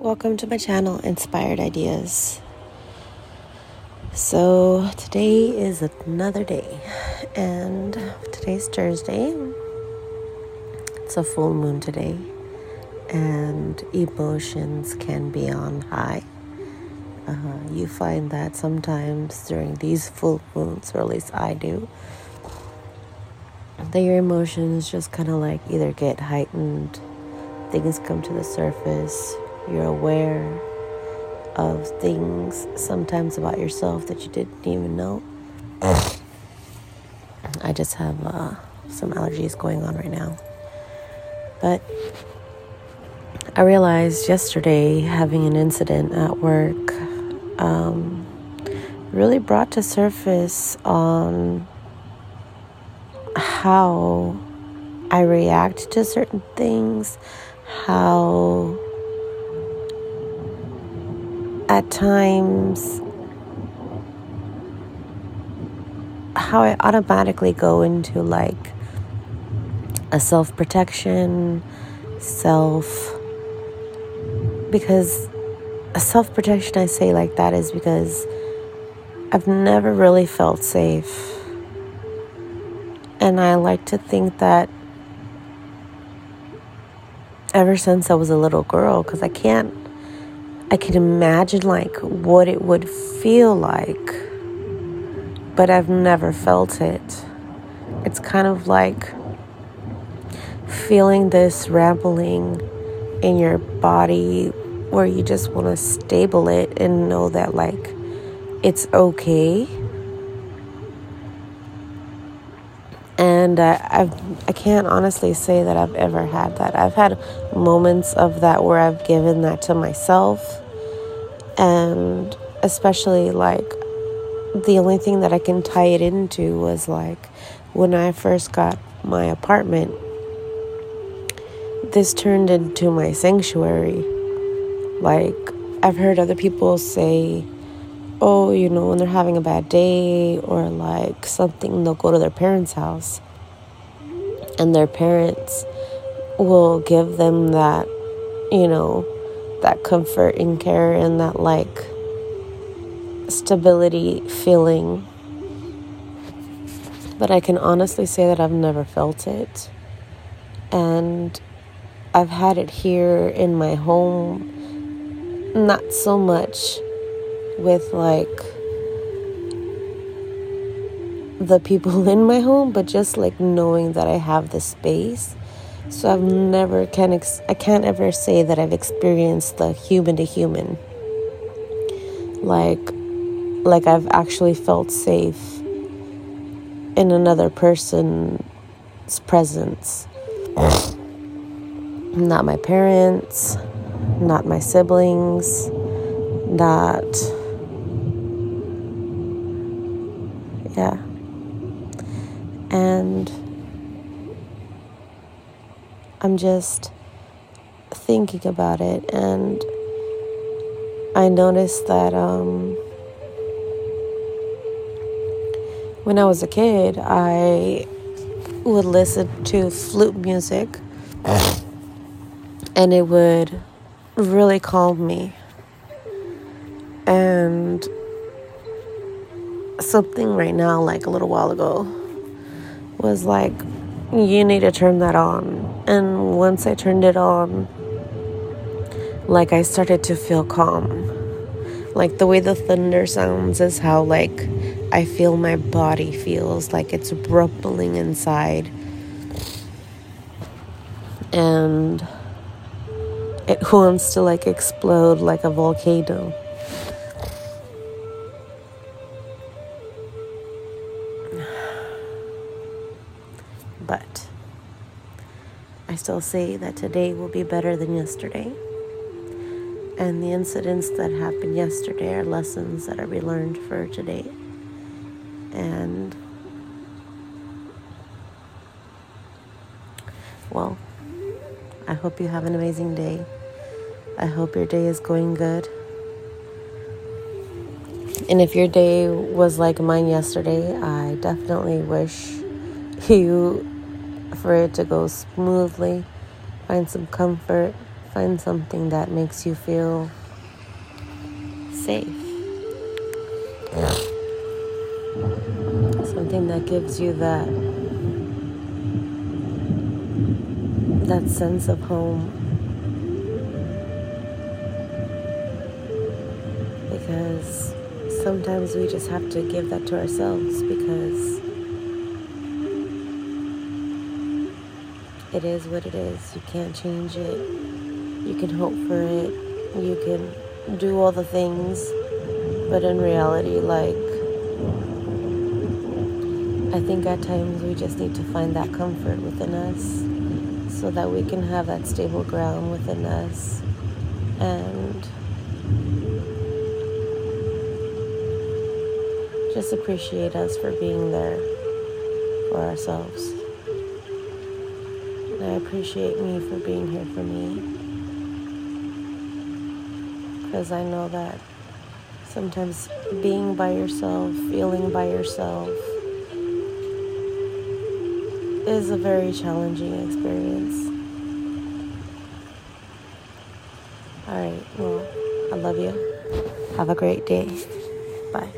Welcome to my channel, Inspired Ideas. So, today is another day, and today's Thursday. It's a full moon today, and emotions can be on high. Uh, you find that sometimes during these full moons, or at least I do, that your emotions just kind of like either get heightened, things come to the surface, you're aware of things sometimes about yourself that you didn't even know. I just have uh, some allergies going on right now. But I realized yesterday having an incident at work um, really brought to surface on how I react to certain things, how at times how I automatically go into like a self protection, self because a self protection I say like that is because I've never really felt safe. And I like to think that ever since I was a little girl, because I can't, I can imagine like what it would feel like, but I've never felt it. It's kind of like feeling this rambling in your body where you just want to stable it and know that like it's okay and uh, I've, I can't honestly say that I've ever had that. I've had moments of that where I've given that to myself, and especially like the only thing that I can tie it into was like when I first got my apartment. This turned into my sanctuary. Like, I've heard other people say, oh, you know, when they're having a bad day or like something, they'll go to their parents' house and their parents will give them that, you know, that comfort and care and that like stability feeling. But I can honestly say that I've never felt it. And I've had it here in my home, not so much with like the people in my home, but just like knowing that I have the space. So I've never can ex- I can't ever say that I've experienced the human to human. Like like I've actually felt safe in another person's presence. not my parents, not my siblings, not And I'm just thinking about it, and I noticed that um, when I was a kid, I would listen to flute music, and it would really calm me. And something right now, like a little while ago, was like, you need to turn that on. And once I turned it on, like I started to feel calm. Like the way the thunder sounds is how, like, I feel my body feels like it's rumbling inside. And it wants to like explode like a volcano. But I still say that today will be better than yesterday. And the incidents that happened yesterday are lessons that are be learned for today. And well, I hope you have an amazing day. I hope your day is going good. And if your day was like mine yesterday, I definitely wish you for it to go smoothly. Find some comfort, find something that makes you feel safe. Something that gives you that that sense of home. Because sometimes we just have to give that to ourselves because it is what it is. You can't change it. You can hope for it. You can do all the things. But in reality, like, I think at times we just need to find that comfort within us so that we can have that stable ground within us and just appreciate us for being there for ourselves. I appreciate me for being here for me. Because I know that sometimes being by yourself, feeling by yourself, is a very challenging experience. All right, well, I love you. Have a great day. Bye.